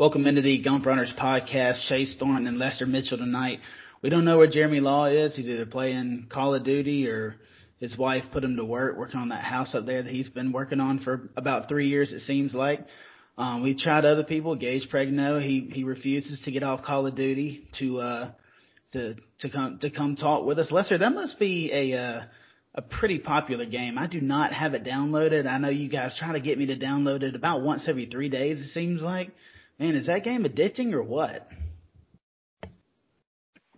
Welcome into the Gump Runners podcast. Chase Thornton and Lester Mitchell tonight. We don't know where Jeremy Law is. He's either playing Call of Duty or his wife put him to work working on that house up there that he's been working on for about three years, it seems like. Um, we tried other people. Gage Pregno, he he refuses to get off Call of Duty to uh to to come to come talk with us. Lester, that must be a uh, a pretty popular game. I do not have it downloaded. I know you guys try to get me to download it about once every three days. It seems like. Man, is that game addicting or what?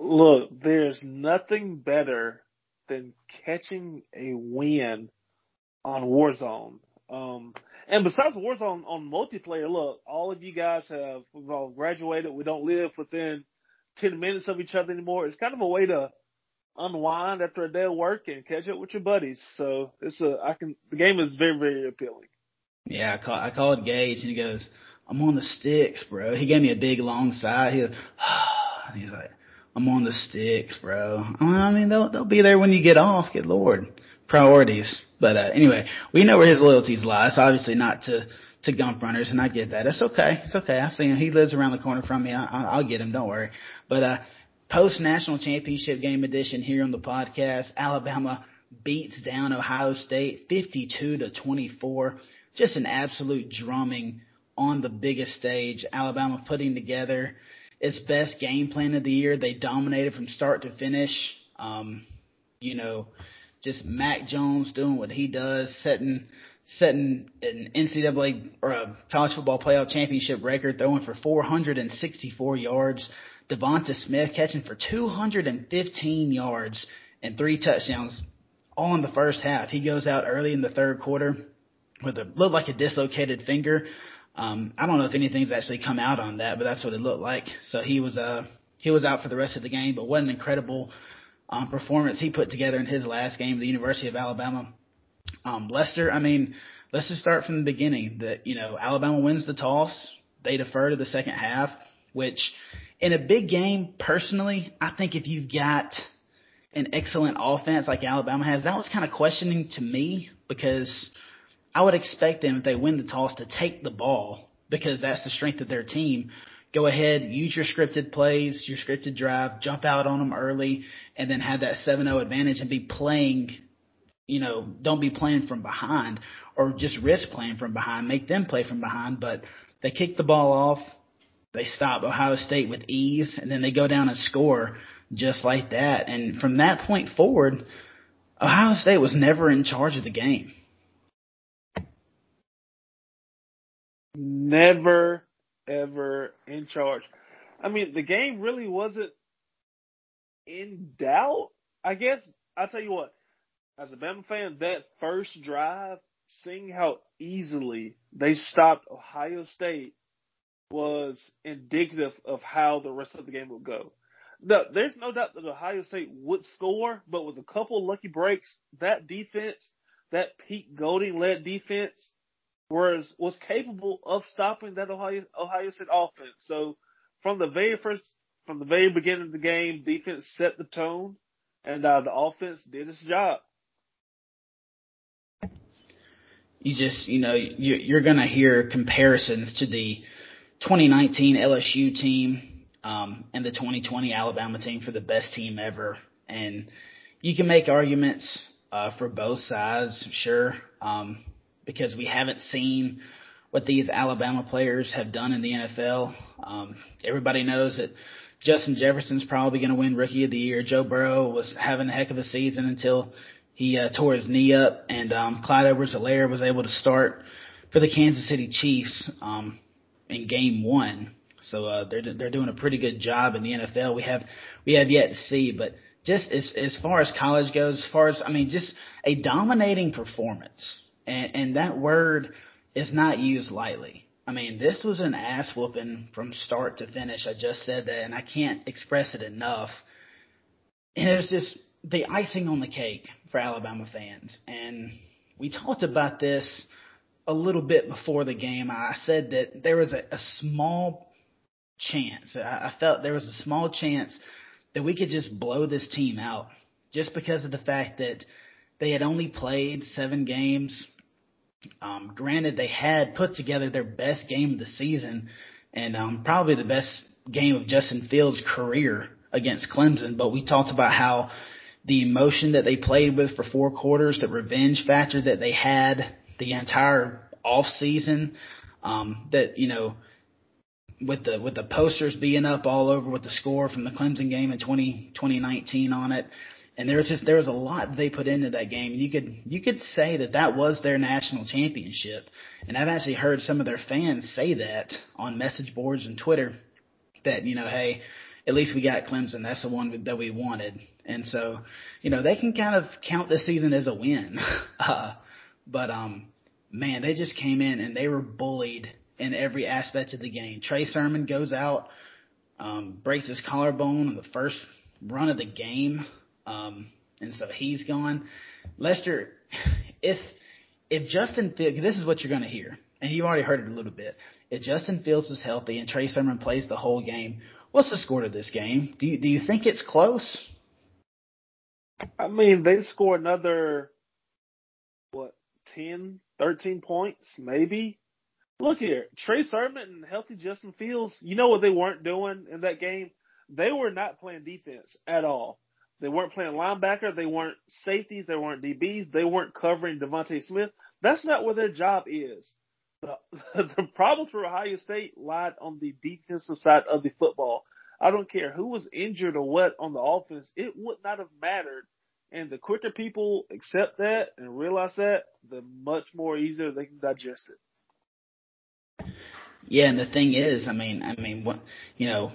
Look, there's nothing better than catching a win on Warzone. Um, and besides Warzone on multiplayer, look, all of you guys have we've all graduated. We don't live within ten minutes of each other anymore. It's kind of a way to unwind after a day of work and catch up with your buddies. So it's a I can the game is very very appealing. Yeah, I call I called Gage and he goes, "I'm on the sticks, bro." He gave me a big long sigh. He goes, he's like, "I'm on the sticks, bro." I mean, they'll they'll be there when you get off. Good lord, priorities. But uh, anyway, we know where his loyalties lie. It's obviously not to to Gump Runners, and I get that. It's okay. It's okay. I see him. He lives around the corner from me. I, I, I'll get him. Don't worry. But uh, post national championship game edition here on the podcast. Alabama beats down Ohio State 52 to 24. Just an absolute drumming on the biggest stage. Alabama putting together its best game plan of the year. They dominated from start to finish. Um, you know, just Mac Jones doing what he does, setting setting an NCAA or a college football playoff championship record, throwing for 464 yards. Devonta Smith catching for 215 yards and three touchdowns all in the first half. He goes out early in the third quarter with a looked like a dislocated finger. Um, I don't know if anything's actually come out on that, but that's what it looked like. So he was uh he was out for the rest of the game, but what an incredible um, performance he put together in his last game the University of Alabama. Um, Lester, I mean, let's just start from the beginning. That you know, Alabama wins the toss, they defer to the second half, which in a big game, personally, I think if you've got an excellent offense like Alabama has, that was kind of questioning to me because I would expect them if they win the toss to take the ball because that's the strength of their team. Go ahead, use your scripted plays, your scripted drive, jump out on them early, and then have that 7-0 advantage and be playing, you know, don't be playing from behind or just risk playing from behind. Make them play from behind, but they kick the ball off. They stop Ohio State with ease, and then they go down and score just like that. And from that point forward, Ohio State was never in charge of the game. Never, ever in charge. I mean, the game really wasn't in doubt. I guess I'll tell you what, as a Bama fan, that first drive, seeing how easily they stopped Ohio State was indicative of how the rest of the game would go. No, there's no doubt that Ohio State would score, but with a couple lucky breaks, that defense, that Pete Golding led defense, was was capable of stopping that Ohio Ohio State offense. So from the very first, from the very beginning of the game, defense set the tone, and uh, the offense did its job. You just, you know, you, you're going to hear comparisons to the 2019 LSU team um, and the 2020 Alabama team for the best team ever. And you can make arguments uh, for both sides, sure, um, because we haven't seen what these Alabama players have done in the NFL. Um, everybody knows that Justin Jefferson's probably going to win Rookie of the Year. Joe Burrow was having a heck of a season until he uh, tore his knee up, and um, Clyde Edwards-Helaire was able to start for the Kansas City Chiefs. Um, in game one. So uh, they're they're doing a pretty good job in the NFL. We have we have yet to see, but just as as far as college goes, as far as I mean, just a dominating performance, and and that word is not used lightly. I mean, this was an ass whooping from start to finish. I just said that, and I can't express it enough. And it was just the icing on the cake for Alabama fans. And we talked about this a little bit before the game, I said that there was a, a small chance. I, I felt there was a small chance that we could just blow this team out just because of the fact that they had only played seven games. Um, granted, they had put together their best game of the season and um, probably the best game of Justin Fields' career against Clemson. But we talked about how the emotion that they played with for four quarters, the revenge factor that they had the entire off season, um, that you know, with the with the posters being up all over with the score from the Clemson game in 20, 2019 on it, and there was just there was a lot they put into that game. You could you could say that that was their national championship, and I've actually heard some of their fans say that on message boards and Twitter, that you know, hey, at least we got Clemson. That's the one that we wanted. And so, you know, they can kind of count this season as a win. Uh, but, um, man, they just came in and they were bullied in every aspect of the game. Trey Sermon goes out, um, breaks his collarbone in the first run of the game. Um, and so he's gone. Lester, if, if Justin Fields, this is what you're going to hear, and you already heard it a little bit. If Justin Fields is healthy and Trey Sermon plays the whole game, what's the score to this game? Do you, do you think it's close? I mean, they score another, what, 10, 13 points, maybe? Look here, Trey Sermon and healthy Justin Fields, you know what they weren't doing in that game? They were not playing defense at all. They weren't playing linebacker. They weren't safeties. They weren't DBs. They weren't covering DeVonta Smith. That's not where their job is. The, the problems for Ohio State lied on the defensive side of the football. I don't care who was injured or what on the offense. It would not have mattered. And the quicker people accept that and realize that, the much more easier they can digest it. Yeah, and the thing is, I mean, I mean, what, you know,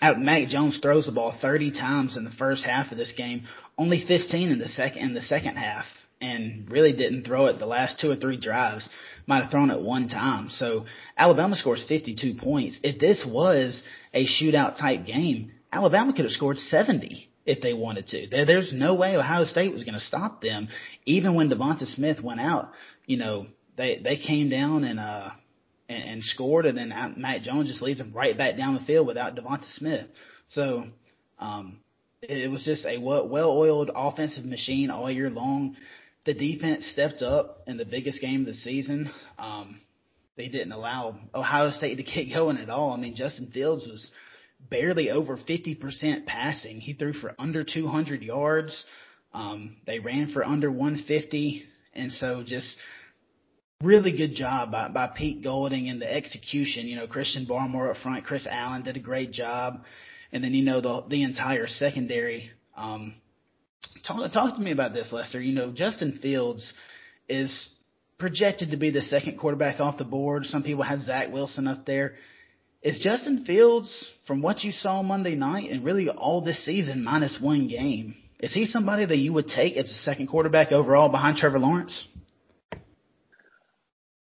Mac Jones throws the ball 30 times in the first half of this game, only 15 in the second in the second half, and really didn't throw it the last two or three drives. Might have thrown it one time. So Alabama scores 52 points. If this was a shootout type game, Alabama could have scored 70 if they wanted to. There, there's no way Ohio State was going to stop them. Even when DeVonta Smith went out, you know, they, they came down and, uh, and, and scored and then Mac Jones just leads them right back down the field without DeVonta Smith. So, um, it was just a well-oiled offensive machine all year long. The defense stepped up in the biggest game of the season. Um, they didn't allow Ohio State to get going at all. I mean, Justin Fields was barely over 50% passing. He threw for under 200 yards. Um, they ran for under 150. And so just really good job by, by Pete Golding and the execution. You know, Christian Barmore up front, Chris Allen did a great job. And then, you know, the, the entire secondary, um, talk, talk to me about this, Lester. You know, Justin Fields is projected to be the second quarterback off the board. Some people have Zach Wilson up there. Is Justin Fields, from what you saw Monday night and really all this season, minus one game, is he somebody that you would take as a second quarterback overall behind Trevor Lawrence?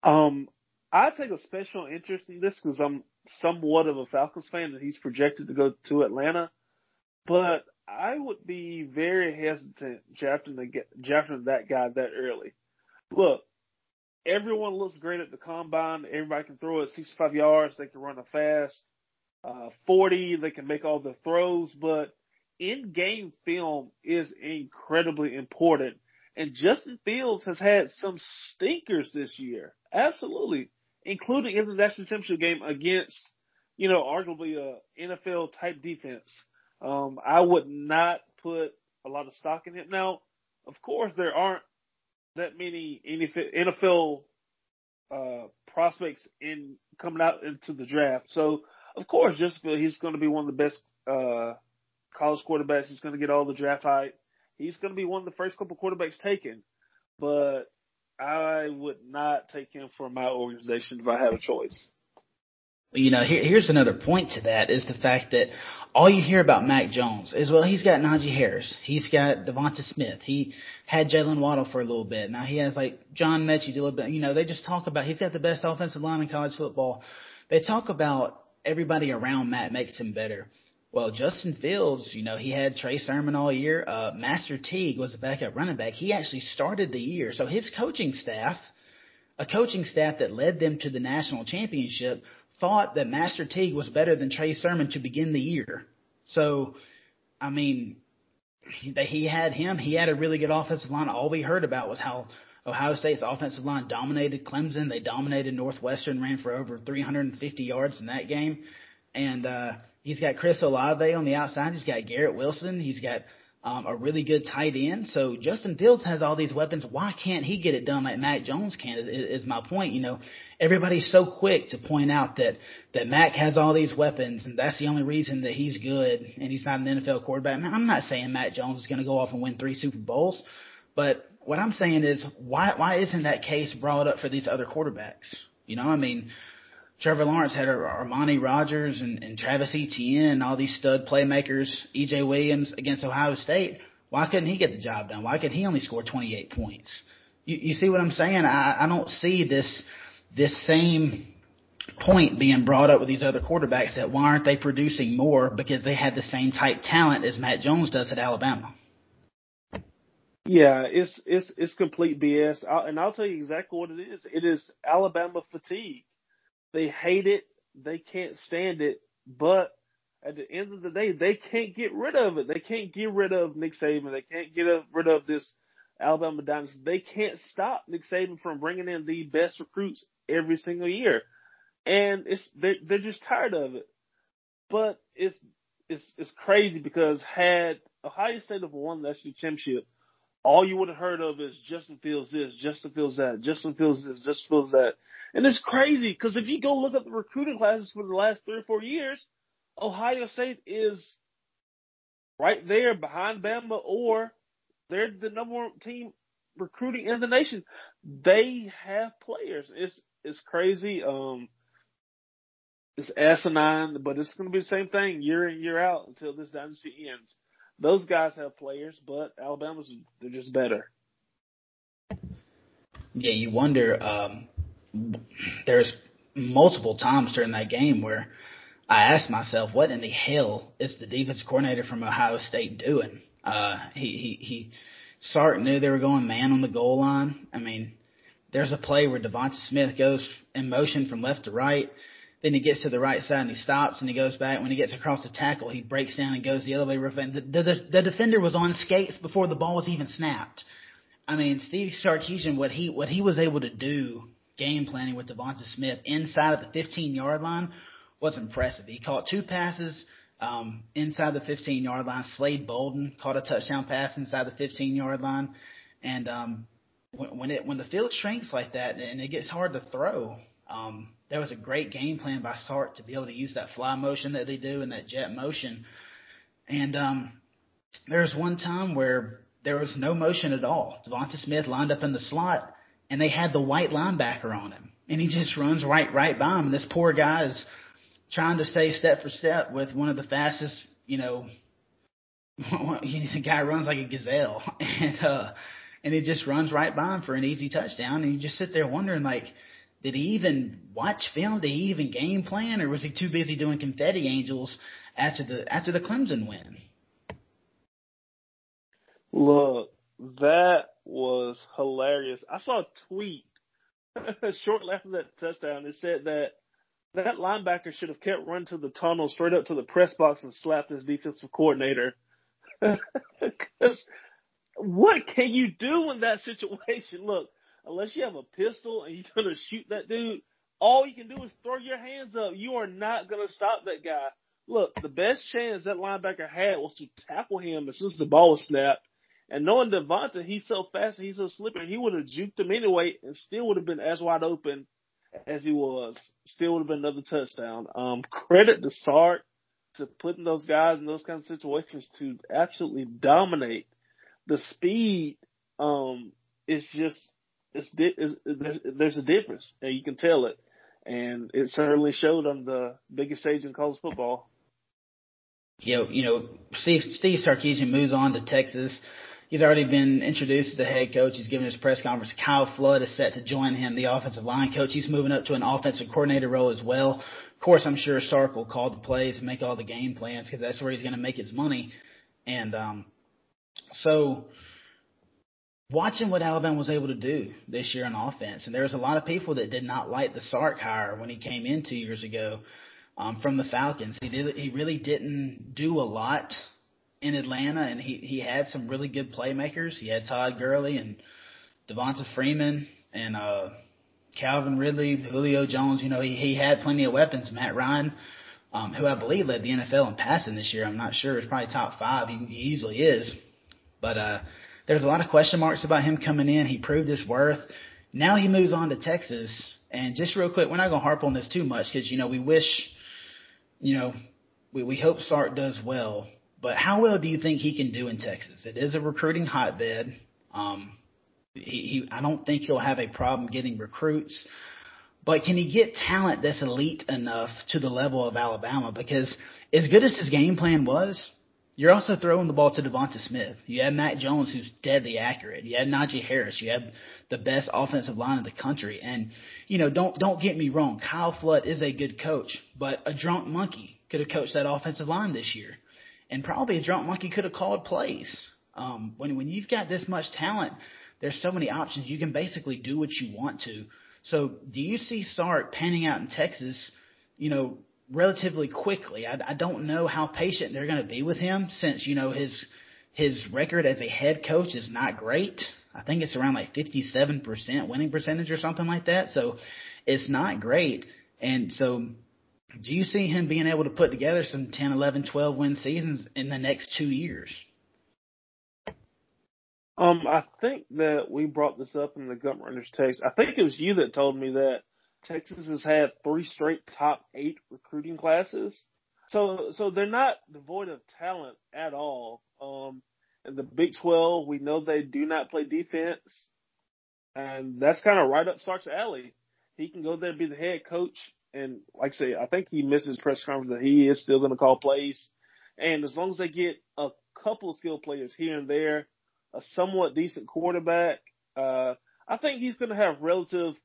Um, I take a special interest in this because I'm somewhat of a Falcons fan and he's projected to go to Atlanta. But I would be very hesitant drafting, the, drafting that guy that early. Look, everyone looks great at the combine. Everybody can throw it 65 yards. They can run a fast uh, 40. They can make all the throws, but in-game film is incredibly important. And Justin Fields has had some stinkers this year. Absolutely. Including in the national championship game against, you know, arguably a NFL type defense. Um, I would not put a lot of stock in him. Now, of course, there aren't that many NFL uh, prospects in coming out into the draft. So of course, just he's going to be one of the best uh, college quarterbacks. He's going to get all the draft height. He's going to be one of the first couple quarterbacks taken. But I would not take him for my organization if I had a choice you know, here, here's another point to that is the fact that all you hear about Mac Jones is, well, he's got Najee Harris. He's got DeVonta Smith. He had Jaylen Waddle for a little bit. Now he has like John Metchie, a little bit. You know, they just talk about, he's got the best offensive line in college football. They talk about everybody around Mac makes him better. Well, Justin Fields, you know, he had Trey Sermon all year. Uh, Master Teague was the backup running back. He actually started the year. So his coaching staff, a coaching staff that led them to the national championship thought that Master Teague was better than Trey Sermon to begin the year. So, I mean, he, he had him. He had a really good offensive line. All we heard about was how Ohio State's offensive line dominated Clemson. They dominated Northwestern, ran for over 350 yards in that game. And uh, he's got Chris Olave on the outside. He's got Garrett Wilson. He's got um, a really good tight end. So Justin Fields has all these weapons. Why can't he get it done like Mac Jones can? Is, is my point. You know, everybody's so quick to point out that that Mac has all these weapons, and that's the only reason that he's good and he's not an NFL quarterback. Man, I'm not saying Mac Jones is going to go off and win three Super Bowls, but what I'm saying is why why isn't that case brought up for these other quarterbacks? You know, I mean. Trevor Lawrence had Amari Rodgers and, and Travis Etienne and all these stud playmakers, EJ Williams against Ohio State. Why couldn't he get the job done? Why could he only score 28 points? You, you see what I'm saying? I, I don't see this this same point being brought up with these other quarterbacks that why aren't they producing more because they had the same type talent as Mac Jones does at Alabama. Yeah, it's it's it's complete BS, I, and I'll tell you exactly what it is. It is Alabama fatigue. They hate it. They can't stand it. But at the end of the day, they can't get rid of it. They can't get rid of Nick Saban. They can't get rid of this Alabama dynasty. They can't stop Nick Saban from bringing in the best recruits every single year. And it's they're, they're just tired of it. But it's it's it's crazy because had Ohio State have won the SEC championship, all you would have heard of is Justin Fields this, Justin Fields that, Justin Fields this, Justin Fields that. And it's crazy because if you go look at the recruiting classes for the last three or four years, Ohio State is right there behind Bama or they're the number one team recruiting in the nation. They have players. It's it's crazy. Um, it's asinine, but it's going to be the same thing year in year out until this dynasty ends. Those guys have players, but Alabama's they're just better. Yeah, you wonder. Um, there's multiple times during that game where I asked myself, what in the hell is the defense coordinator from Ohio State doing? Uh, he, he, he, Sark knew they were going man on the goal line. I mean, there's a play where Devonta Smith goes in motion from left to right. Then he gets to the right side and he stops and he goes back. When he gets across the tackle, he breaks down and goes the other way. And the, the, the defender was on skates before the ball was even snapped. I mean, Steve Sarkisian, what he what he was able to do game planning with Devonta Smith inside of the 15 yard line was impressive. He caught two passes um, inside the 15 yard line. Slade Bolden caught a touchdown pass inside the 15 yard line. And um, when, when it when the field shrinks like that and it gets hard to throw, um, there was a great game plan by Sark to be able to use that fly motion that they do and that jet motion. And um, there was one time where there was no motion at all. Devonta Smith lined up in the slot and they had the white linebacker on him, and he just runs right right by him. And this poor guy is trying to stay step for step with one of the fastest, you know, the guy runs like a gazelle, and uh, and he just runs right by him for an easy touchdown. And you just sit there wondering, like, did he even watch film? Did he even game plan, or was he too busy doing confetti angels after the after the Clemson win? Look, that was hilarious. I saw a tweet shortly after that touchdown. It said that that linebacker should have kept running to the tunnel straight up to the press box and slapped his defensive coordinator. Because what can you do in that situation? Look, unless you have a pistol and you're gonna shoot that dude, all you can do is throw your hands up. You are not gonna stop that guy. Look, the best chance that linebacker had was to tackle him as soon as the ball was snapped and knowing Devonta, he's so fast and he's so slippery, he would have juked him anyway and still would have been as wide open as he was. Still would have been another touchdown. Um, credit to Sark to putting those guys in those kind of situations to absolutely dominate. The speed, um, is just, it's, it's, there's a difference and you can tell it. And it certainly showed on the biggest stage in college football. You know, you know, Steve, Steve Sarkisian moves on to Texas. He's already been introduced as the head coach. He's given his press conference. Kyle Flood is set to join him, the offensive line coach. He's moving up to an offensive coordinator role as well. Of course, I'm sure Sark will call the plays and make all the game plans because that's where he's going to make his money. And um, so, watching what Alabama was able to do this year on offense, and there's a lot of people that did not like the Sark hire when he came in two years ago um, from the Falcons. He did. He really didn't do a lot in Atlanta, and he he had some really good playmakers. He had Todd Gurley and Devonta Freeman and uh, Calvin Ridley, Julio Jones. You know, he he had plenty of weapons. Matt Ryan, um, who I believe led the NFL in passing this year. I'm not sure. It's probably top five. He, he usually is. But uh, there's a lot of question marks about him coming in. He proved his worth. Now he moves on to Texas. And just real quick, we're not going to harp on this too much because, you know, we wish, you know, we, we hope Sark does well. But how well do you think he can do in Texas? It is a recruiting hotbed. Um, he, he, I don't think he'll have a problem getting recruits. But can he get talent that's elite enough to the level of Alabama? Because as good as his game plan was, you're also throwing the ball to Devonta Smith. You have Mac Jones, who's deadly accurate. You have Najee Harris. You have the best offensive line in the country. And you know, don't don't get me wrong. Kyle Flood is a good coach, but a drunk monkey could have coached that offensive line this year, and probably a drunk monkey could have called plays. Um, when when you've got this much talent, there's so many options. You can basically do what you want to. So, do you see Sark panning out in Texas? You know, relatively quickly. I, I don't know how patient they're going to be with him since you know his his record as a head coach is not great. I think it's around like 57% winning percentage or something like that. So it's not great. And so do you see him being able to put together some 10, 11, 12 win seasons in the next two years? Um, I think that we brought this up in the Gump Runners text. I think it was you that told me that Texas has had three straight top eight recruiting classes. So, so they're not devoid of talent at all. Um, in the Big 12, we know they do not play defense. And that's kind of right up Sark's alley. He can go there and be the head coach. And like I say, I think he misses press conference that he is still going to call plays. And as long as they get a couple of skill players here and there, a somewhat decent quarterback, uh, I think he's going to have relative,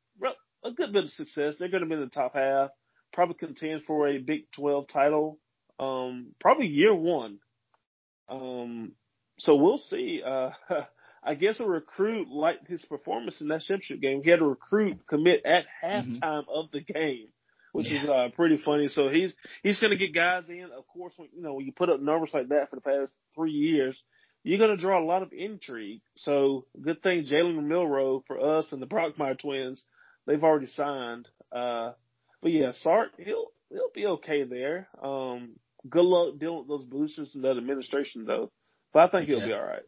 a good bit of success. They're going to be in the top half, probably contend for a Big 12 title, um, probably year one. Um, so we'll see. Uh, I guess a recruit liked his performance in that championship game. He had a recruit commit at halftime mm-hmm. of the game, which yeah. is uh, pretty funny. So he's he's going to get guys in. Of course, when, you know when you put up numbers like that for the past three years, you're going to draw a lot of intrigue. So good thing Jalen Milroe for us and the Brockermeyer twins, they've already signed. Uh, but yeah, Sark he'll he'll be okay there. Um, good luck dealing with those boosters and that administration though. But I think he'll yeah. be all right.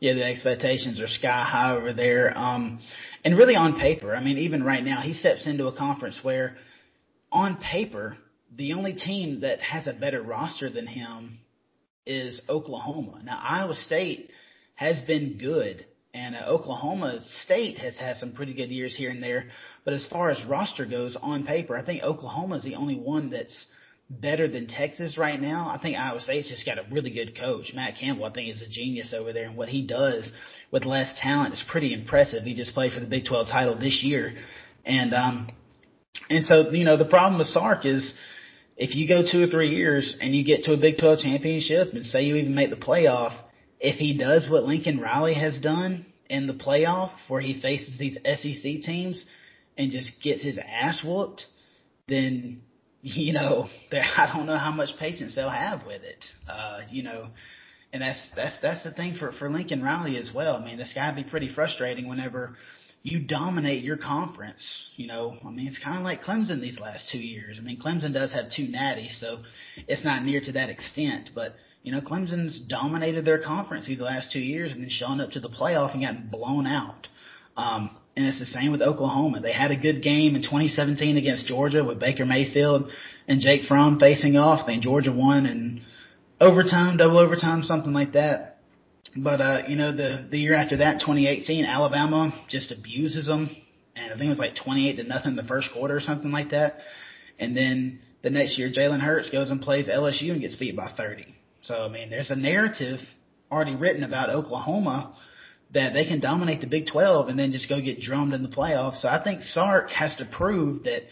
Yeah, the expectations are sky high over there. Um, and really on paper, I mean, even right now, he steps into a conference where, on paper, the only team that has a better roster than him is Oklahoma. Now, Iowa State has been good, and uh, Oklahoma State has had some pretty good years here and there. But as far as roster goes, on paper, I think Oklahoma is the only one that's better than Texas right now. I think Iowa State's just got a really good coach. Matt Campbell, I think, is a genius over there, and what he does with less talent is pretty impressive. He just played for the Big 12 title this year, and um, and so you know the problem with Sark is if you go two or three years and you get to a Big 12 championship and say you even make the playoff, if he does what Lincoln Riley has done in the playoff, where he faces these SEC teams and just gets his ass whooped, then you know, I don't know how much patience they'll have with it. Uh, you know, and that's that's that's the thing for for Lincoln Riley as well. I mean, this guy would be pretty frustrating whenever you dominate your conference. You know, I mean, it's kind of like Clemson these last two years. I mean, Clemson does have two natties, so it's not near to that extent, but. You know, Clemson's dominated their conference these last two years and then shown up to the playoff and got blown out. Um, and it's the same with Oklahoma. They had a good game in 2017 against Georgia with Baker Mayfield and Jake Fromm facing off. Then Georgia won in overtime, double overtime, something like that. But uh, you know, the the year after that, 2018, Alabama just abuses them, and I think it was like 28 to nothing the first quarter or something like that. And then the next year, Jalen Hurts goes and plays LSU and gets beat by 30. So I mean, there's a narrative already written about Oklahoma that they can dominate the Big 12 and then just go get drummed in the playoffs. So I think Sark has to prove that,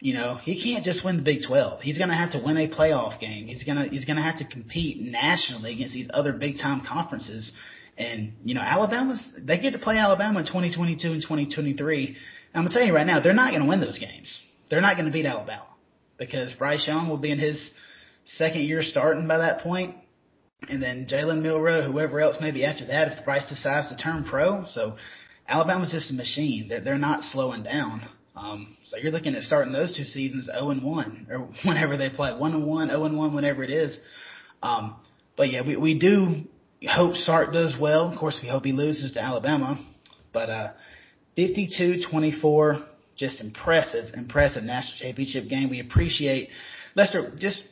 you know, he can't just win the Big 12. He's going to have to win a playoff game. He's going to, he's going to have to compete nationally against these other big time conferences. And, you know, Alabama's, they get to play Alabama in 2022 and 2023. And I'm going to tell you right now, they're not going to win those games. They're not going to beat Alabama because Bryce Young will be in his second year starting by that point and then Jalen Milroe, whoever else maybe after that, if Bryce decides to turn pro. So Alabama's just a machine. They're, they're not slowing down. Um, so you're looking at starting those two seasons 0 and 1, or whenever they play 1 and 1, 0 and 1, whenever it is. Um, but yeah, we, we do hope Sark does well. Of course, we hope he loses to Alabama. But uh, 52-24, just impressive, impressive national championship game. We appreciate Lester. Just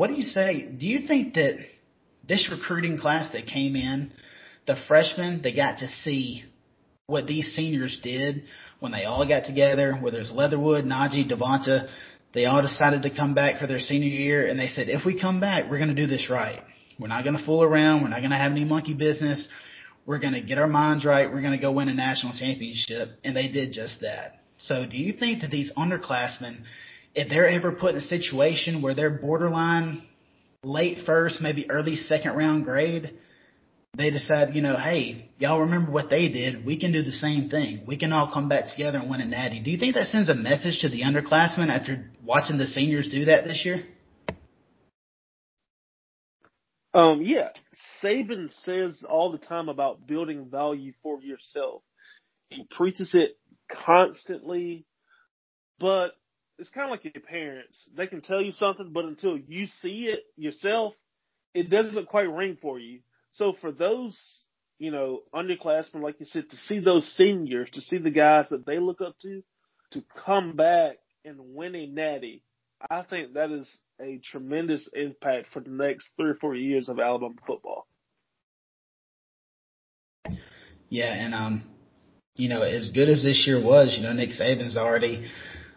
what do you say? Do you think that this recruiting class that came in, the freshmen, they got to see what these seniors did when they all got together, whether it's Leatherwood, Najee, Devonta, they all decided to come back for their senior year and they said, if we come back, we're going to do this right. We're not going to fool around. We're not going to have any monkey business. We're going to get our minds right. We're going to go win a national championship. And they did just that. So do you think that these underclassmen, if they're ever put in a situation where they're borderline late first, maybe early second round grade, they decide, you know, hey, y'all remember what they did. We can do the same thing. We can all come back together and win a natty. Do you think that sends a message to the underclassmen after watching the seniors do that this year? Um, yeah. Saban says all the time about building value for yourself. He preaches it constantly, but it's kind of like your parents. They can tell you something, but until you see it yourself, it doesn't quite ring for you. So for those, you know, underclassmen, like you said, to see those seniors, to see the guys that they look up to, to come back and win a natty, I think that is a tremendous impact for the next three or four years of Alabama football. Yeah, and um, you know, as good as this year was, you know, Nick Saban's already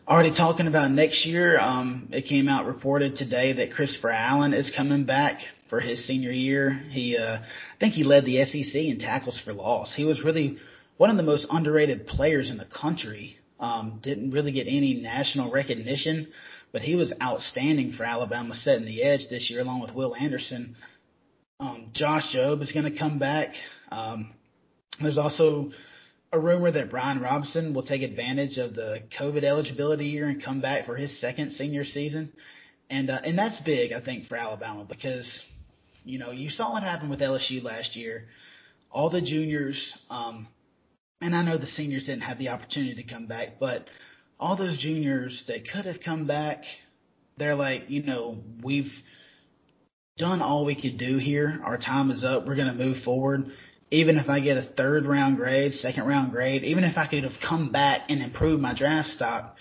already talking about next year. Um, it came out reported today that Christopher Allen is coming back for his senior year. He, uh, I think he led the SEC in tackles for loss. He was really one of the most underrated players in the country. Um, didn't really get any national recognition, but he was outstanding for Alabama setting the edge this year along with Will Anderson. Um, Josh Jobe is going to come back. Um, there's also a rumor that Brian Robinson will take advantage of the COVID eligibility year and come back for his second senior season. And, uh, and that's big, I think, for Alabama because, you know, you saw what happened with LSU last year. All the juniors, um, and I know the seniors didn't have the opportunity to come back, but all those juniors that could have come back, they're like, you know, we've done all we could do here. Our time is up. We're going to move forward even if I get a third round grade, second round grade, even if I could have come back and improved my draft stock,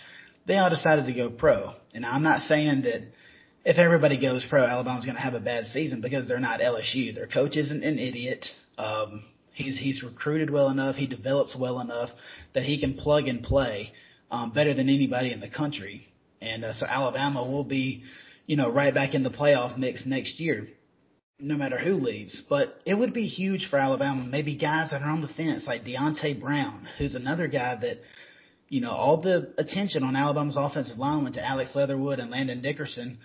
they all decided to go pro. And I'm not saying that if everybody goes pro, Alabama's going to have a bad season because they're not LSU. Their coach isn't an idiot. Um, he's he's recruited well enough. He develops well enough that he can plug and play um, better than anybody in the country. And uh, so Alabama will be, you know, right back in the playoff mix next year no matter who leaves. But it would be huge for Alabama. Maybe guys that are on the fence, like Deonte Brown, who's another guy that, you know, all the attention on Alabama's offensive line went to Alex Leatherwood and Landon Dickerson.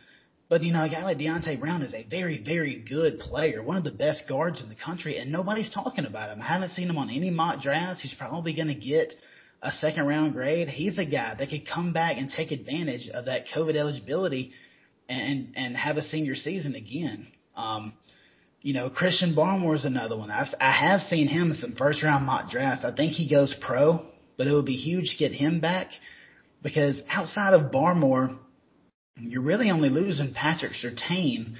But, you know, a guy like Deonte Brown is a very, very good player, one of the best guards in the country, and nobody's talking about him. I haven't seen him on any mock drafts. He's probably going to get a second round grade. He's a guy that could come back and take advantage of that COVID eligibility and, and have a senior season again. Um, you know, Christian Barmore is another one. I've, I have seen him in some first round mock drafts. I think he goes pro, but it would be huge to get him back because outside of Barmore, you're really only losing Patrick Surtain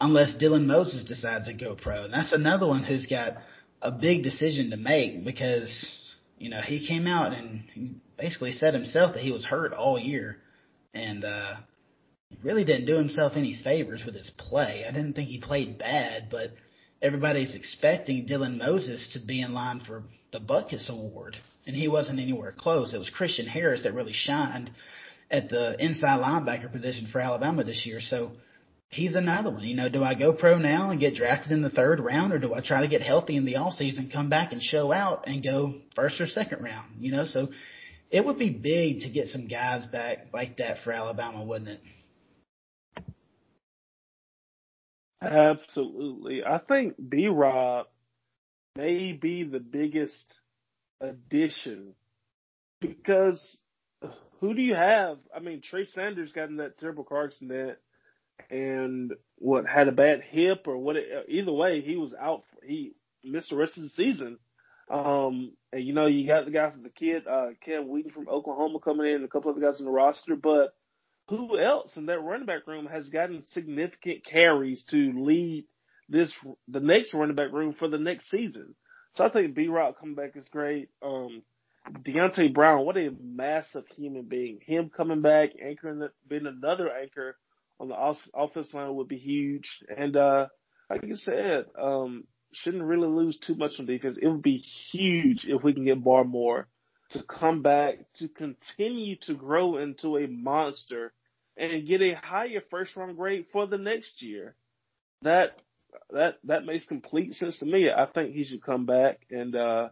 unless Dylan Moses decides to go pro. And that's another one who's got a big decision to make because, you know, he came out and basically said himself that he was hurt all year. And, uh, really didn't do himself any favors with his play. I didn't think he played bad, but everybody's expecting Dylan Moses to be in line for the Butkus Award, and he wasn't anywhere close. It was Christian Harris that really shined at the inside linebacker position for Alabama this year. So he's another one. You know, do I go pro now and get drafted in the third round, or do I try to get healthy in the off season, come back and show out and go first or second round? You know, so it would be big to get some guys back like that for Alabama, wouldn't it? Absolutely. I think B Rob may be the biggest addition because who do you have? I mean, Trey Sanders got in that terrible car accident and what had a bad hip or what? It, either way, he was out. He missed the rest of the season. Um, and you know, you got the guy from the kid, uh, Cam Wheaton from Oklahoma coming in, and a couple of guys in the roster, but who else in that running back room has gotten significant carries to lead this the next running back room for the next season? So I think B Rob coming back is great. Um, Deonte Brown, what a massive human being. Him coming back, anchoring, being another anchor on the offense line would be huge. And uh, like you said, um, shouldn't really lose too much on defense. It would be huge if we can get Barmore to come back to continue to grow into a monster and get a higher first round grade for the next year. That that that makes complete sense to me. I think he should come back and uh,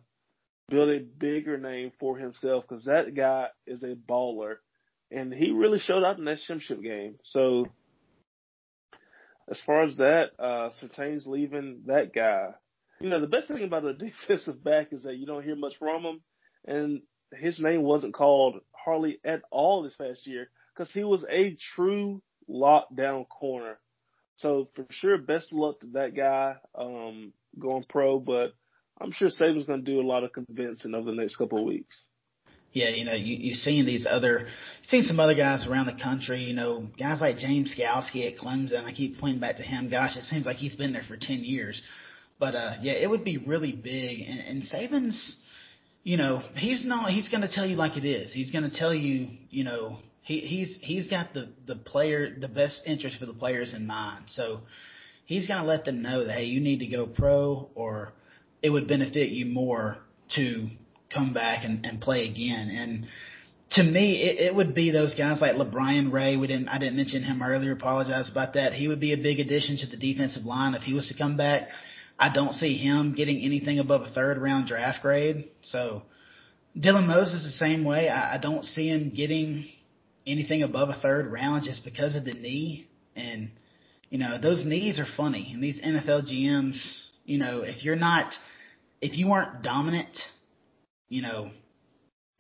build a bigger name for himself because that guy is a baller, and he really showed up in that championship game. So as far as that, uh, Surtain's leaving that guy. You know, the best thing about a defensive back is that you don't hear much from him, and his name wasn't called hardly at all this past year because he was a true lockdown corner. So for sure, best of luck to that guy um, going pro, but I'm sure Saban's going to do a lot of convincing over the next couple of weeks yeah, you know, you, you've seen these other, you seen some other guys around the country, you know, guys like James Skalski at Clemson. I keep pointing back to him. Gosh, it seems like he's been there for 10 years. But, uh, yeah, it would be really big. And, and Saban's, you know, he's not, he's going to tell you like it is. He's going to tell you, you know, he, he's, he's got the, the player, the best interest for the players in mind. So he's going to let them know that, hey, you need to go pro or it would benefit you more to come back and, and play again. And to me, it, it would be those guys like LaBryan Ray. We didn't, I didn't mention him earlier. Apologize about that. He would be a big addition to the defensive line if he was to come back. I don't see him getting anything above a third round draft grade. So Dylan Moses the same way. I, I don't see him getting anything above a third round just because of the knee. And, you know, those knees are funny. And these NFL GMs, you know, if you're not, if you aren't dominant you know,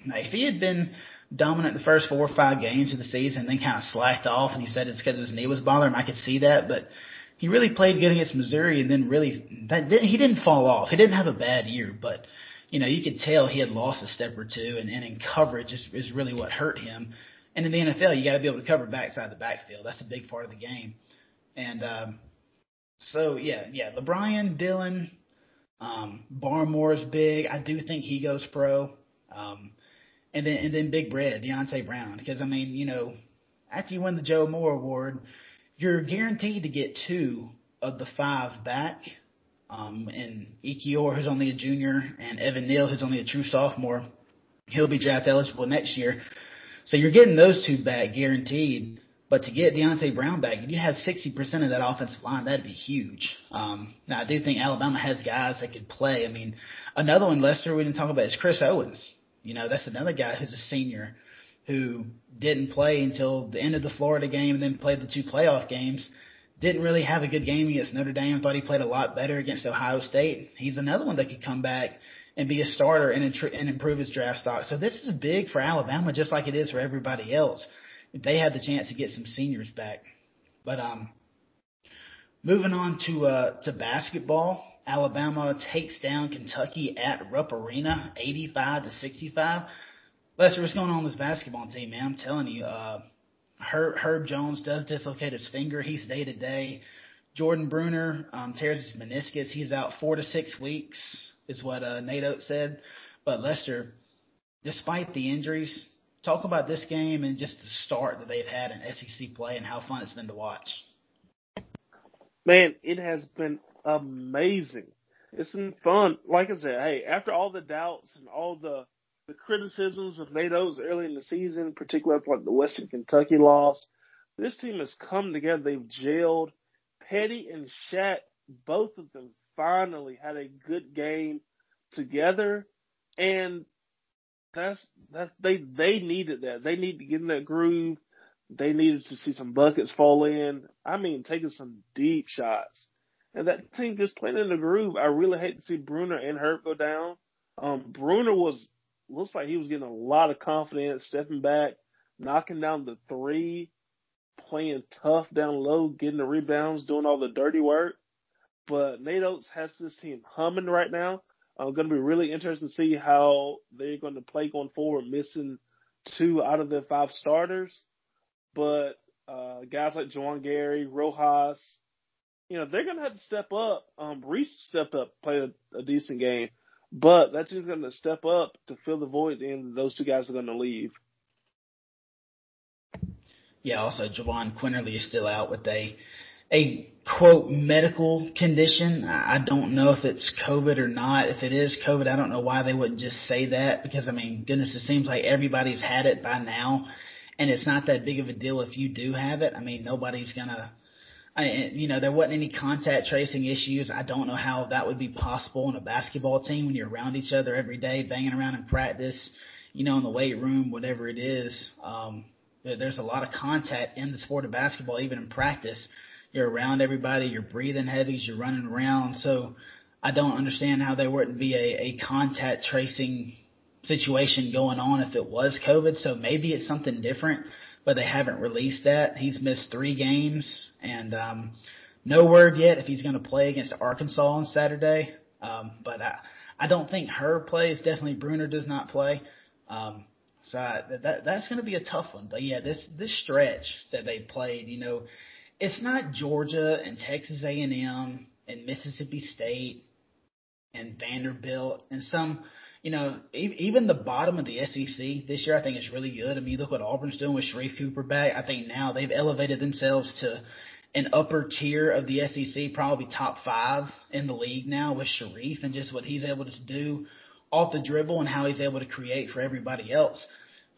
if he had been dominant the first four or five games of the season then kind of slacked off and he said it's because his knee was bothering him, I could see that. But he really played good against Missouri and then really that didn't, he didn't fall off. He didn't have a bad year, but you know, you could tell he had lost a step or two and, and in coverage is, is really what hurt him. And in the NFL, you got to be able to cover backside of the backfield. That's a big part of the game. And um, so yeah, yeah, LeBron, Dylan, um, Barmore's big. I do think he goes pro. Um, and then and then Big Red, Deonte Brown, because I mean, you know, after you win the Joe Moore Award, you're guaranteed to get two of the five back. Um, and Ekiyor, who's only a junior, and Evan Neal, who's only a true sophomore, he'll be draft eligible next year. So you're getting those two back guaranteed. But to get Deonte Brown back, if you have 60% of that offensive line, that'd be huge. Um, now I do think Alabama has guys that could play. I mean, another one, Lester, we didn't talk about is Chris Owens. You know, that's another guy who's a senior who didn't play until the end of the Florida game and then played the two playoff games. Didn't really have a good game against Notre Dame. Thought he played a lot better against Ohio State. He's another one that could come back and be a starter and, and improve his draft stock. So this is big for Alabama, just like it is for everybody else if they had the chance to get some seniors back. But um, moving on to uh, to basketball, Alabama takes down Kentucky at Rupp Arena, 85 to 65. Lester, what's going on with this basketball team, man? I'm telling you, uh, Herb, Herb Jones does dislocate his finger. He's day to day. Jordan Bruner um, tears his meniscus. He's out four to six weeks, is what uh, Nate Oats said. But Lester, despite the injuries, talk about this game and just the start that they've had in SEC play and how fun it's been to watch. Man, it has been amazing. It's been fun. Like I said, hey, after all the doubts and all the the criticisms of Nate Oats early in the season, particularly after like the Western Kentucky loss, this team has come together. They've gelled. Petty and Shack, both of them finally had a good game together. And that's that's they they needed that. They need to get in that groove. They needed to see some buckets fall in. I mean, taking some deep shots. And that team just playing in the groove. I really hate to see Bruner and Herb go down. Um, Bruner was looks like he was getting a lot of confidence, stepping back, knocking down the three, playing tough down low, getting the rebounds, doing all the dirty work. But Nate Oats has this team humming right now. I'm going to be really interested to see how they're going to play going forward, missing two out of their five starters. But uh, guys like Juwan Gary, Rojas, you know, they're going to have to step up. Um, Reese stepped up, played a, a decent game, but that team's going to step up to fill the void, and those two guys are going to leave. Yeah, also Jahvon Quinerly is still out with a a quote medical condition. I don't know if it's COVID or not. If it is COVID, I don't know why they wouldn't just say that because I mean, goodness, it seems like everybody's had it by now, and it's not that big of a deal if you do have it. I mean, nobody's gonna. I, you know, there wasn't any contact tracing issues. I don't know how that would be possible in a basketball team when you're around each other every day, banging around in practice, you know, in the weight room, whatever it is. Um, there's a lot of contact in the sport of basketball, even in practice you're around everybody. You're breathing heavy. You're running around. So I don't understand how there wouldn't be a, a contact tracing situation going on if it was COVID. So maybe it's something different, but they haven't released that. He's missed three games and, um, no word yet if he's going to play against Arkansas on Saturday. Um, but I, I don't think Herb plays. Definitely Bruner does not play. Um, so I, that that's going to be a tough one. But yeah, this this stretch that they played, you know, it's not Georgia and Texas A&M and Mississippi State and Vanderbilt and some, you know, even the bottom of the SEC this year I think is really good. I mean, look what Auburn's doing with Sharife Cooper back. I think now they've elevated themselves to an upper tier of the SEC, probably top five in the league now with Sharif and just what he's able to do off the dribble and how he's able to create for everybody else.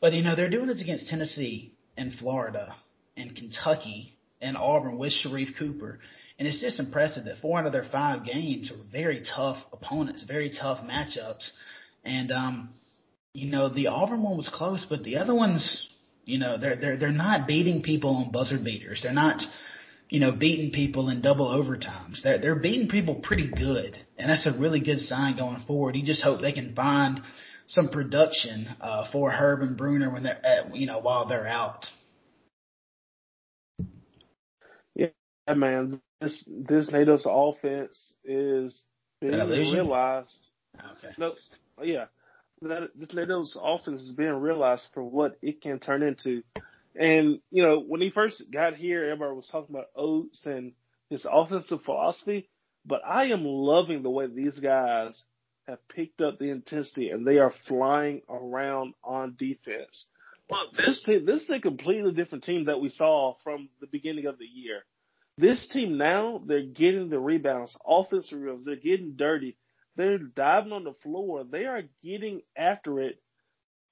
But you know, they're doing this against Tennessee and Florida and Kentucky and Auburn with Sharife Cooper. And it's just impressive that four out of their five games were very tough opponents, very tough matchups. And, um, you know, the Auburn one was close, but the other ones, you know, they're, they're, they're not beating people on buzzer beaters. They're not, you know, beating people in double overtimes. They're, they're beating people pretty good. And that's a really good sign going forward. You just hope they can find some production, uh, for Herb and Bruner when they're, at, you know, while they're out. Yeah, man, this this Nate Oats' offense is being realized. Okay. No, yeah, that this Nate Oats' offense is being realized for what it can turn into. And you know, when he first got here, everybody was talking about Oats and his offensive philosophy. But I am loving the way these guys have picked up the intensity and they are flying around on defense. Look, this this is a completely different team that we saw from the beginning of the year. This team now, they're getting the rebounds, offensive rebounds. They're getting dirty. They're diving on the floor. They are getting after it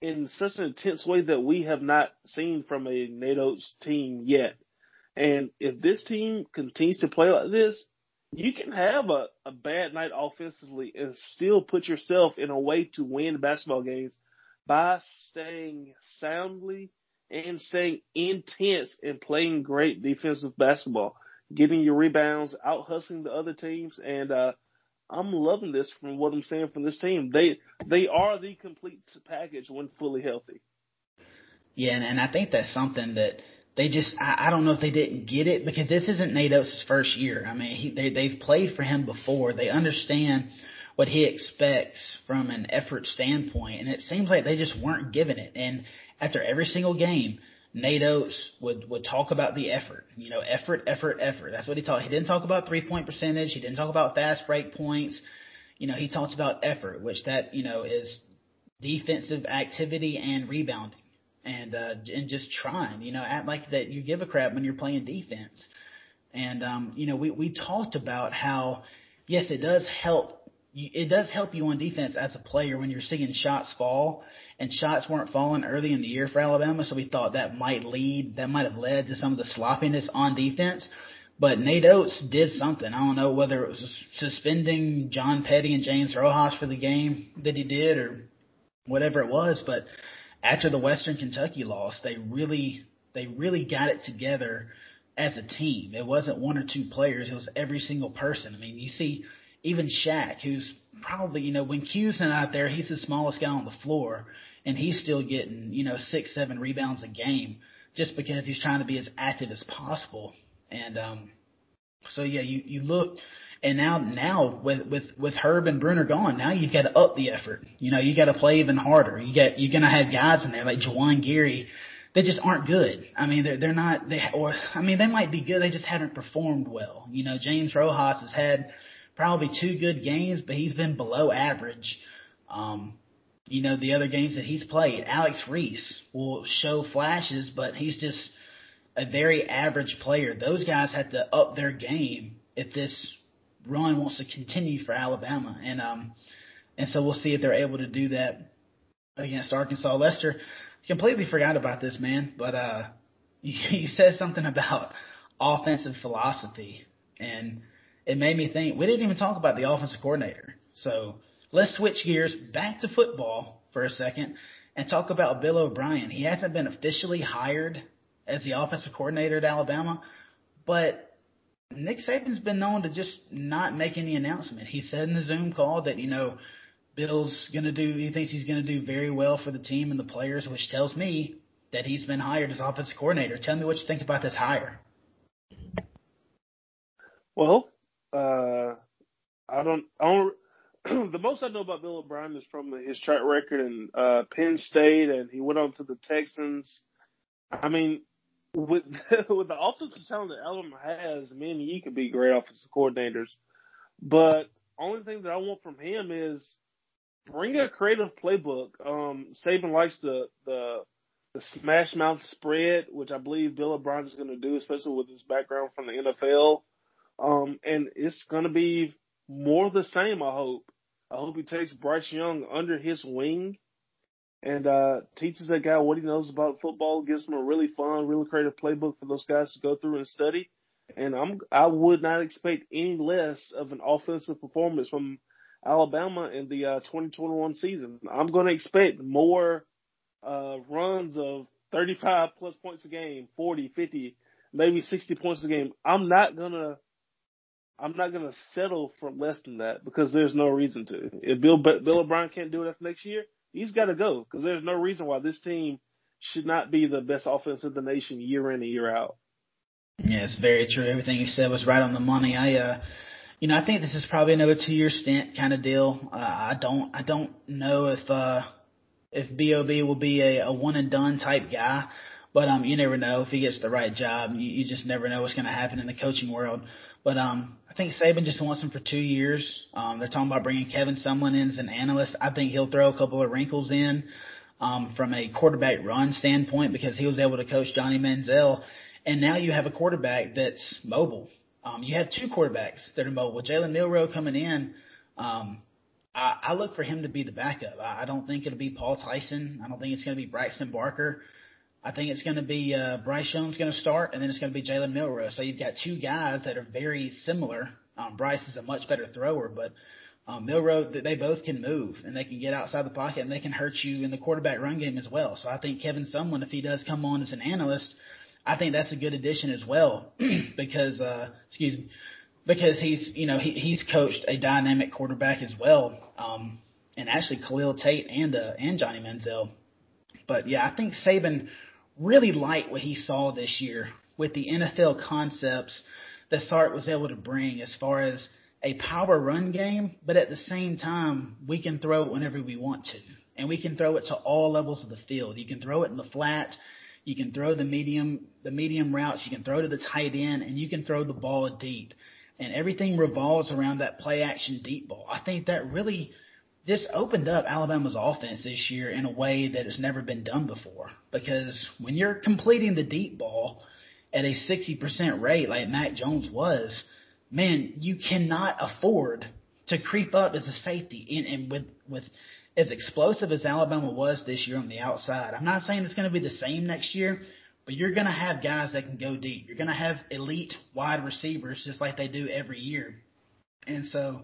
in such an intense way that we have not seen from a Nate Oats' team yet. And if this team continues to play like this, you can have a, a bad night offensively and still put yourself in a way to win basketball games by staying soundly and staying intense and playing great defensive basketball getting your rebounds, out hustling the other teams, and uh, I'm loving this from what I'm saying from this team. They they are the complete package when fully healthy. Yeah, and, and I think that's something that they just I, I don't know if they didn't get it because this isn't Nate Oats' first year. I mean, he, they they've played for him before. They understand what he expects from an effort standpoint, and it seems like they just weren't giving it. And after every single game, Nate Oats would, would talk about the effort. You know, effort, effort, effort. That's what he talked. He didn't talk about three point percentage. He didn't talk about fast break points. You know, he talked about effort, which that, you know, is defensive activity and rebounding and, uh, and just trying, you know, act like that you give a crap when you're playing defense. And, um, you know, we, we talked about how, yes, it does help. It does help you on defense as a player when you're seeing shots fall and shots weren't falling early in the year for Alabama, so we thought that might lead, that might have led to some of the sloppiness on defense. But Nate Oats did something. I don't know whether it was suspending John Petty and James Rojas for the game that he did or whatever it was, but after the Western Kentucky loss, they really, they really got it together as a team. It wasn't one or two players. It was every single person. I mean, you see even Shack, who's probably, you know, when Q's not out there, he's the smallest guy on the floor and he's still getting, you know, six, seven rebounds a game just because he's trying to be as active as possible. And, um, So yeah, you you look and now, now with, with, with Herb and Bruner gone, now you've got to up the effort. You know, you got to play even harder. You got, you're going to have guys in there like Juwan Gary that just aren't good. I mean, they're, they're not, they, or, I mean, they might be good. They just haven't performed well. You know, James Rojas has had probably two good games, but he's been below average. Um, you know, the other games that he's played, Alex Reese will show flashes, but he's just a very average player. Those guys have to up their game if this run wants to continue for Alabama, and um, and so we'll see if they're able to do that against Arkansas. Lester completely forgot about this man, but uh, you, you said something about offensive philosophy, and it made me think we didn't even talk about the offensive coordinator. So let's switch gears back to football for a second and talk about Bill O'Brien. He hasn't been officially hired as the offensive coordinator at Alabama, but Nick Saban's been known to just not make any announcement. He said in the Zoom call that, you know, Bill's going to do, he thinks he's going to do very well for the team and the players, which tells me that he's been hired as offensive coordinator. Tell me what you think about this hire. Well, uh, I don't, I don't, the most I know about Bill O'Brien is from his track record in uh, Penn State, and he went on to the Texans. I mean, with with the offensive talent that Alabama has, me and you could be great offensive coordinators. But only thing that I want from him is bring a creative playbook. Um, Saban likes the the the smash mouth spread, which I believe Bill O'Brien is going to do, especially with his background from the NFL. Um, and it's going to be more the same. I hope. I hope he takes Bryce Young under his wing and uh, teaches that guy what he knows about football, gives him a really fun, really creative playbook for those guys to go through and study. And I'm I would not expect any less of an offensive performance from Alabama in the uh, 2021 season. I'm going to expect more uh, runs of 35 plus points a game, 40, 50, maybe 60 points a game. I'm not gonna I'm not gonna settle for less than that because there's no reason to. If Bill Bill O'Brien can't do it after next year, he's got to go because there's no reason why this team should not be the best offense in the nation year in and year out. Yeah, it's very true. Everything you said was right on the money. I, uh, you know, I think this is probably another two-year stint kind of deal. Uh, I don't, I don't know if, uh, if Bob will be a, a one and done type guy, but um, you never know if he gets the right job. You, you just never know what's going to happen in the coaching world. But um, I think Saban just wants him for two years. Um, they're talking about bringing Kevin Sumlin in as an analyst. I think he'll throw a couple of wrinkles in um, from a quarterback run standpoint because he was able to coach Johnny Manziel. And now you have a quarterback that's mobile. Um, you have two quarterbacks that are mobile. Jalen Milroe coming in. Um, I, I look for him to be the backup. I, I don't think it'll be Paul Tyson. I don't think it's going to be Braxton Barker. I think it's going to be uh, Bryce Young's going to start, and then it's going to be Jalen Milroe. So you've got two guys that are very similar. Um, Bryce is a much better thrower, but um, Milroe, they both can move and they can get outside the pocket and they can hurt you in the quarterback run game as well. So I think Kevin Sumlin, if he does come on as an analyst, I think that's a good addition as well because, uh, excuse me, because he's, you know, he, he's coached a dynamic quarterback as well. Um, and actually Khalil Tate and, uh, and Johnny Manziel. But yeah, I think Saban really liked what he saw this year with the NFL concepts that Sark was able to bring as far as a power run game, but at the same time, we can throw it whenever we want to. And we can throw it to all levels of the field. You can throw it in the flat, you can throw the medium, the medium routes, you can throw to the tight end, and you can throw the ball deep. And everything revolves around that play action deep ball. I think that really just opened up Alabama's offense this year in a way that has never been done before. Because when you're completing the deep ball at a 60% rate like Mac Jones was, man, you cannot afford to creep up as a safety. And, and with, with as explosive as Alabama was this year on the outside, I'm not saying it's going to be the same next year, but you're going to have guys that can go deep. You're going to have elite wide receivers just like they do every year. And so,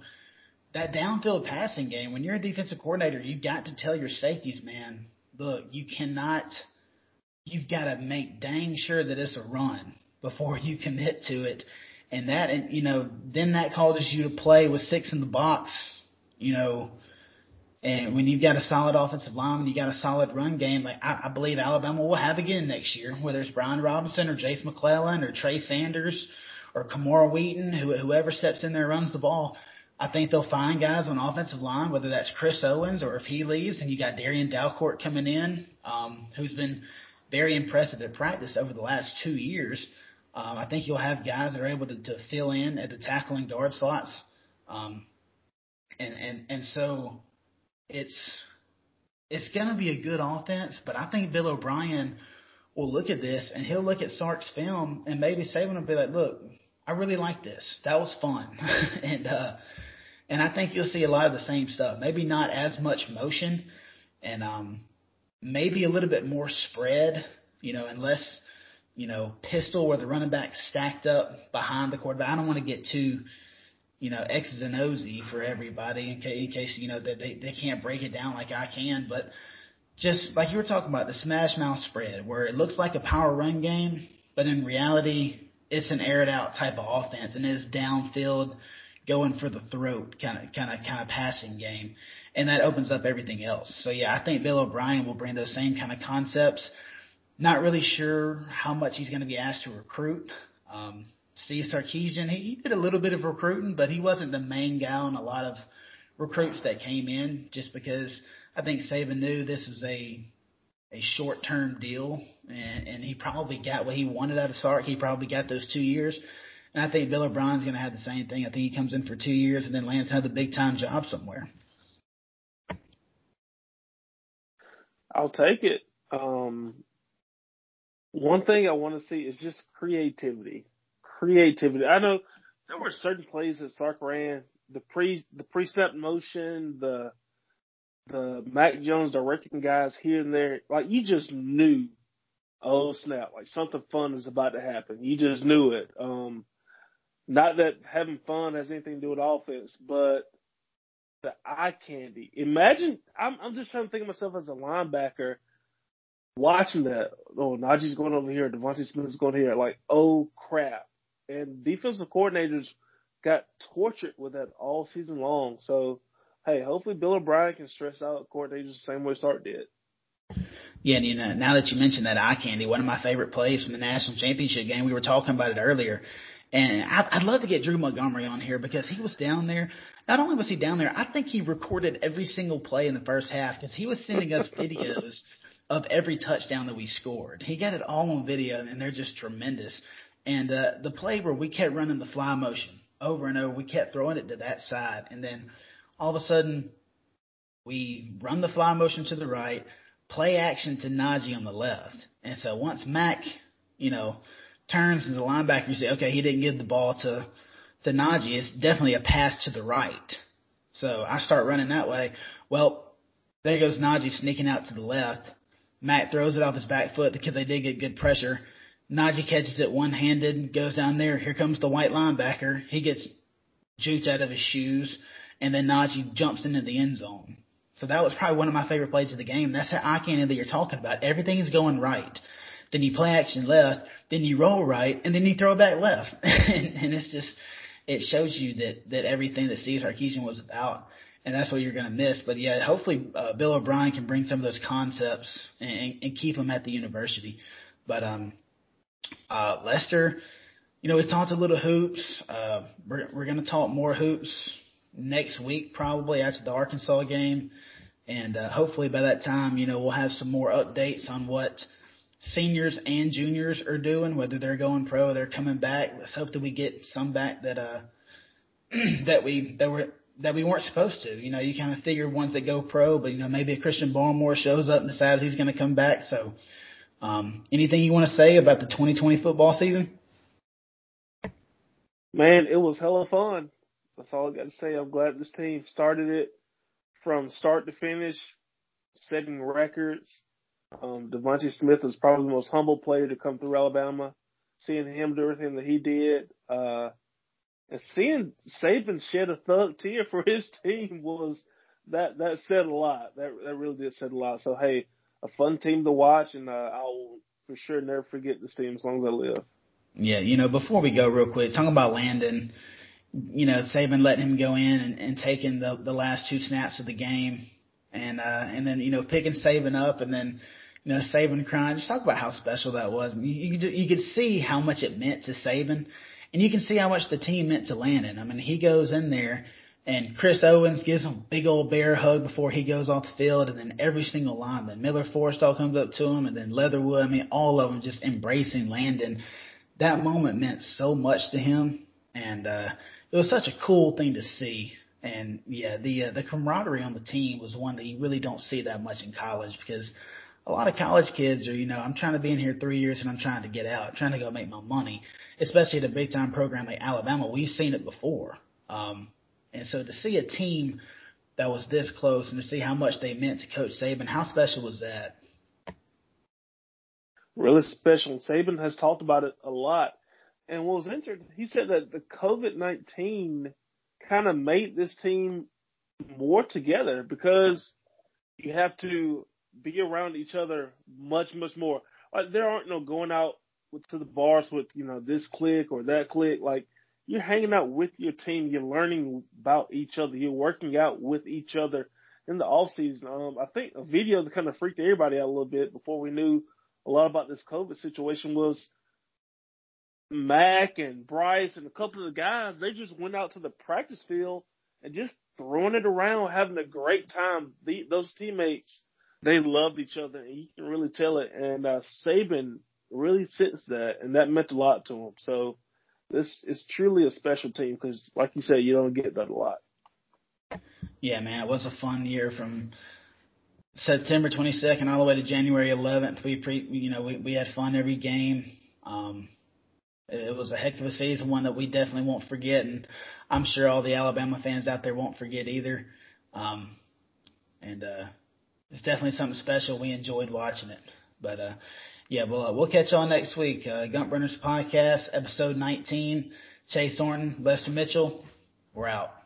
that downfield passing game, when you're a defensive coordinator, you've got to tell your safeties, man, look, you cannot, you've got to make dang sure that it's a run before you commit to it. And that, and, you know, then that causes you to play with six in the box, you know, and when you've got a solid offensive line, when you got a solid run game, like I, I believe Alabama will have again next year, whether it's Brian Robinson or Jase McClellan or Trey Sanders or Camar Wheaton, who, whoever steps in there runs the ball. I think they'll find guys on offensive line, whether that's Chris Owens or if he leaves, and you got Darian Dalcourt coming in, um, who's been very impressive at practice over the last two years. Um, I think you'll have guys that are able to, to fill in at the tackling guard slots. Um, and, and, and so it's, it's going to be a good offense, but I think Bill O'Brien will look at this and he'll look at Sark's film and maybe Saban will be like, look, I really like this. That was fun. and, uh, and I think you'll see a lot of the same stuff. Maybe not as much motion and, um, maybe a little bit more spread, you know, and less, you know, pistol where the running back stacked up behind the quarterback. I don't want to get too, you know, X's and O's for everybody in case, in case, you know, that they, they can't break it down like I can, but just like you were talking about the smash mouth spread where it looks like a power run game, but in reality, it's an aired out type of offense and it's downfield going for the throat kind of, kind of, kind of passing game. And that opens up everything else. So yeah, I think Bill O'Brien will bring those same kind of concepts not really sure how much he's going to be asked to recruit. Um, Steve Sarkisian, he, he did a little bit of recruiting, but he wasn't the main guy on a lot of recruits that came in just because I think Saban knew this was a a short term deal and, and he probably got what he wanted out of Sark. He probably got those two years. And I think Bill O'Brien's going to have the same thing. I think he comes in for two years and then lands another big time job somewhere. I'll take it. Um, one thing I want to see is just creativity. Creativity. I know there were certain plays that Sark ran, the pre the pre-snap motion, the the Mac Jones directing guys here and there. Like you just knew, oh snap, like something fun is about to happen. You just knew it. Um, not that having fun has anything to do with offense, but the eye candy. Imagine I'm I'm just trying to think of myself as a linebacker watching that, oh, Najee's going over here, DeVonta Smith's going here, like, oh crap. And defensive coordinators got tortured with that all season long. So, hey, hopefully Bill O'Brien can stress out coordinators the same way Sark did. Yeah, and you know, now that you mentioned that eye candy, one of my favorite plays from the national championship game, we were talking about it earlier. And I'd love to get Drew Montgomery on here because he was down there. Not only was he down there, I think he recorded every single play in the first half because he was sending us videos of every touchdown that we scored. He got it all on video, and they're just tremendous. And uh, the play where we kept running the fly motion over and over, we kept throwing it to that side, and then all of a sudden we run the fly motion to the right, play action to Najee on the left. And so once Mac, you know, turns as a linebacker, you say, okay, he didn't give the ball to to Najee. It's definitely a pass to the right. So I start running that way. Well, there goes Najee sneaking out to the left. Mac throws it off his back foot because they did get good pressure. Najee catches it one handed, goes down there. Here comes the white linebacker. He gets juked out of his shoes, and then Najee jumps into the end zone. So that was probably one of my favorite plays of the game. That's that eye candy that you're talking about. Everything is going right. Then you play action left, then you roll right, and then you throw back left. and, and it's just, it shows you that, that everything that Steve Sarkisian was about and that's what you're going to miss. But yeah, hopefully uh, Bill O'Brien can bring some of those concepts and, and keep them at the university. But um, uh, Lester, you know, we talked a little hoops. Uh, we're we're going to talk more hoops next week, probably after the Arkansas game, and uh, hopefully by that time, you know, we'll have some more updates on what seniors and juniors are doing, whether they're going pro or they're coming back. Let's hope that we get some back that uh that we that were that we weren't supposed to. You know, you kind of figure ones that go pro, but you know, maybe a Christian Barmore shows up and decides he's going to come back. So, um, anything you want to say about the 2020 football season? Man, it was hella fun. That's all I got to say. I'm glad this team started it from start to finish, setting records. Um, DeVonta Smith is probably the most humble player to come through Alabama. Seeing him do everything that he did, uh, and seeing Saban shed a thug tear for his team was that that said a lot. That that really did said a lot. So hey, a fun team to watch, and uh, I'll for sure never forget this team as long as I live. Yeah, you know, before we go real quick, talking about Landon, you know, Saban letting him go in and, and taking the the last two snaps of the game, and uh, and then you know picking Saban up, and then you know Saban crying. Just talk about how special that was. I mean, you you could see how much it meant to Saban And you can see how much the team meant to Landon. I mean, he goes in there and Chris Owens gives him a big old bear hug before he goes off the field, and then every single lineman, Miller Forristall comes up to him, and then Leatherwood. I mean, all of them just embracing Landon. That moment meant so much to him, and uh, it was such a cool thing to see. And yeah, the uh, the camaraderie on the team was one that you really don't see that much in college because a lot of college kids are, you know, I'm trying to be in here three years and I'm trying to get out, trying to go make my money, especially at a big time program like Alabama. We've seen it before. Um, and so to see a team that was this close and to see how much they meant to Coach Saban, how special was that? Really special. Saban has talked about it a lot. And what was interesting, he said that the COVID 19 kind of made this team more together because you have to be around each other much, much more. Like there aren't no going out with, to the bars with, you know, this clique or that clique. Like you're hanging out with your team, you're learning about each other, you're working out with each other in the off season. Um, I think a video that kind of freaked everybody out a little bit before we knew a lot about this COVID situation was Mac and Bryce and a couple of the guys. They just went out to the practice field and just throwing it around, having a great time. The, those teammates, they loved each other, and you can really tell it. And uh, Saban really sensed that, and that meant a lot to him. So this is truly a special team because, like you said, you don't get that a lot. Yeah, man, it was a fun year from September 22nd all the way to January 11th. We pre, you know, we we had fun every game. Um, it was a heck of a season, one that we definitely won't forget, and I'm sure all the Alabama fans out there won't forget either. Um, and uh, it's definitely something special. We enjoyed watching it, but uh, yeah, well, uh, we'll catch y'all next week. Uh, Gump Runners Podcast, episode 19. Chase Thornton, Lester Mitchell, we're out.